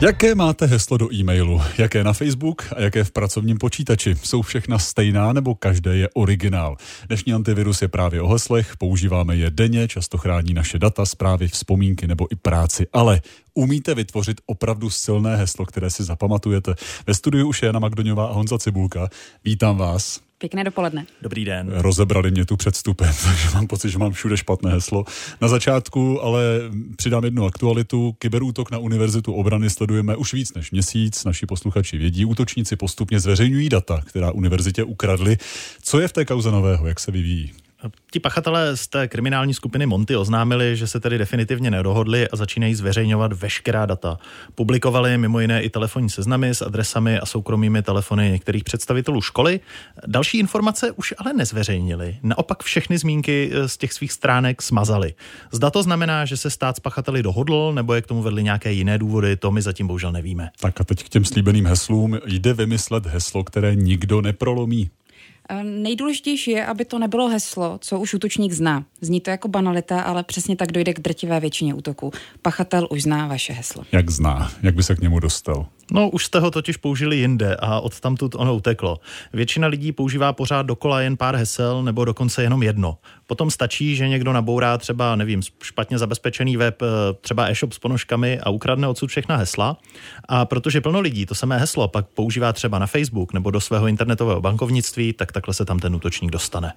Jaké máte heslo do e-mailu? Jaké na Facebook a jaké v pracovním počítači? Jsou všechna stejná nebo každé je originál? Dnešní antivirus je právě o heslech, používáme je denně, často chrání naše data, zprávy, vzpomínky nebo i práci. Ale umíte vytvořit opravdu silné heslo, které si zapamatujete? Ve studiu už je Jana Magdoňová a Honza Cibulka. Vítám vás. Pěkné dopoledne. Dobrý den. Rozebrali mě tu před vstupem, takže mám pocit, že mám všude špatné heslo. Na začátku ale přidám jednu aktualitu. Kyberútok na Univerzitu obrany sledujeme už víc než měsíc. Naši posluchači vědí. Útočníci postupně zveřejňují data, která univerzitě ukradli. Co je v té kauze nového? Jak se vyvíjí? Ti pachatelé z té kriminální skupiny Monty oznámili, že se tedy definitivně nedohodli a začínají zveřejňovat veškerá data. Publikovali mimo jiné i telefonní seznamy s adresami a soukromými telefony některých představitelů školy. Další informace už ale nezveřejnili. Naopak všechny zmínky z těch svých stránek smazali. Zda to znamená, že se stát s pachateli dohodl, nebo je k tomu vedly nějaké jiné důvody, to my zatím bohužel nevíme. Tak a teď k těm slíbeným heslům. Jde vymyslet heslo, které nikdo neprolomí. Eh, nejdůležitější je, aby to nebylo heslo, co už útočník zná. Zní to jako banalita, ale přesně tak dojde k drtivé většině útoků. Pachatel už zná vaše heslo. Jak zná? Jak by se k němu dostal? No, už jste ho totiž použili jinde a od tamtud ono uteklo. Většina lidí používá pořád dokola jen pár hesel nebo dokonce jenom jedno. Potom stačí, že někdo nabourá třeba, nevím, špatně zabezpečený web, eh, třeba e-shop s ponožkami a ukradne odsud všechna hesla. A protože plno lidí to samé heslo pak používá třeba na Facebook nebo do svého internetového bankovnictví, tak takhle se tam ten útočník dostane.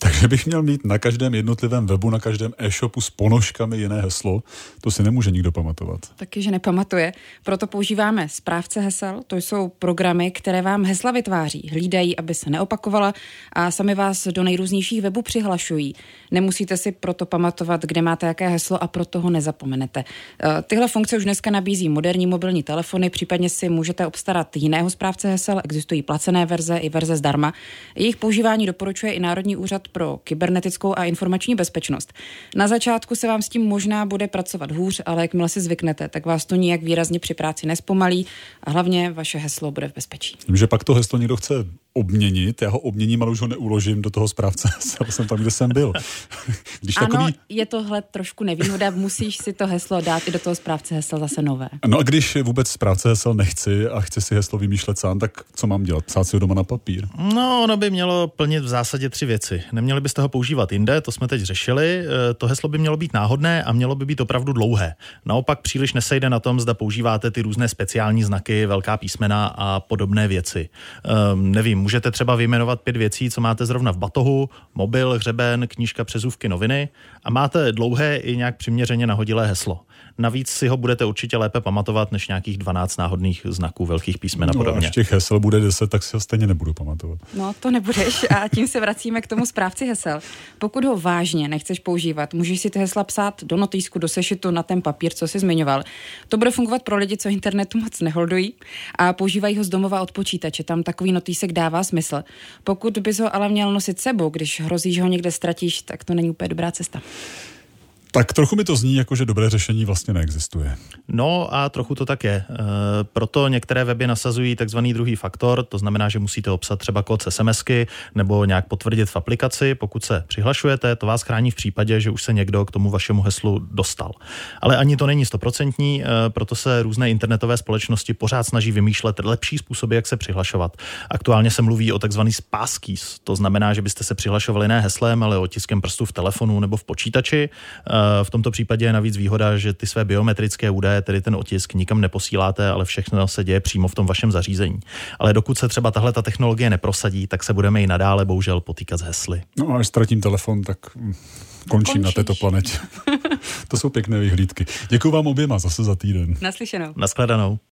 Takže bych měl mít na každém jednotlivém webu, na každém e-shopu s ponožkami jiné heslo. To si nemůže nikdo pamatovat. Taky, že nepamatuje. Proto používáme správce hesel. To jsou programy, které vám hesla vytváří. Hlídají, aby se neopakovala a sami vás do nejrůznějších webů přihlašují. Nemusíte si proto pamatovat, kde máte jaké heslo a proto ho nezapomenete. Eh, tyhle funkce už dneska nabízí moderní mobilní telefony, případně si můžete obstarat jiného správce hesel. Existují placené verze i verze zdarma. Jejich používání doporučuje i Národní úřad pro kybernetickou a informační bezpečnost. Na začátku se vám s tím možná bude pracovat hůř, ale jakmile si zvyknete, tak vás to nijak výrazně při práci nespomalí a hlavně vaše heslo bude v bezpečí. Vím, že pak to heslo někdo chce obměnit, já ho obměním, ale už ho neuložím do toho správce hesel, jsem tam, kde jsem byl. Když ano, takový... je tohle trošku nevýhoda, musíš si to heslo dát i do toho správce hesel zase nové. No a když vůbec správce hesel nechci a chci si heslo vymýšlet sám, tak co mám dělat? Psát si ho doma na papír? No, ono by mělo plnit v zásadě tři věci. Neměli byste ho používat jinde, to jsme teď řešili. E, to heslo by mělo být náhodné a mělo by být opravdu dlouhé. Naopak příliš nesejde na tom, zda používáte ty různé speciální znaky, velká písmena a podobné věci. Um, nevím, můžete třeba vyjmenovat pět věcí, co máte zrovna v batohu, mobil, hřeben, knížka, přezůvky, noviny a máte dlouhé i nějak přiměřeně nahodilé heslo. Navíc si ho budete určitě lépe pamatovat než nějakých 12 náhodných znaků velkých písmen a no, podobně. Až těch hesel bude 10, tak si ho stejně nebudu pamatovat. No, to nebudeš a tím se vracíme k tomu správci hesel. Pokud ho vážně nechceš používat, můžeš si ty hesla psát do notýsku, do sešitu na ten papír, co jsi zmiňoval. To bude fungovat pro lidi, co internetu moc neholdují a používají ho z domova od počítače. Tam takový notýsek dává smysl. Pokud bys ho ale měl nosit sebou, když hrozí, že ho někde ztratíš, tak to není úplně dobrá cesta. Tak trochu mi to zní jako, že dobré řešení vlastně neexistuje. No a trochu to tak je. E, proto některé weby nasazují takzvaný druhý faktor, to znamená, že musíte obsat třeba kód SMSky nebo nějak potvrdit v aplikaci. Pokud se přihlašujete, to vás chrání v případě, že už se někdo k tomu vašemu heslu dostal. Ale ani to není stoprocentní, e, proto se různé internetové společnosti pořád snaží vymýšlet lepší způsoby, jak se přihlašovat. Aktuálně se mluví o takzvaný passkeys, to znamená, že byste se přihlašovali ne heslem, ale otiskem prstu v telefonu nebo v počítači. E, v tomto případě je navíc výhoda, že ty své biometrické údaje, tedy ten otisk, nikam neposíláte, ale všechno se děje přímo v tom vašem zařízení. Ale dokud se třeba tahle ta technologie neprosadí, tak se budeme i nadále bohužel potýkat s hesly. No a až ztratím telefon, tak končím Končíš. na této planetě. to jsou pěkné vyhlídky. Děkuji vám oběma zase za týden. Naslyšenou. Naschledanou.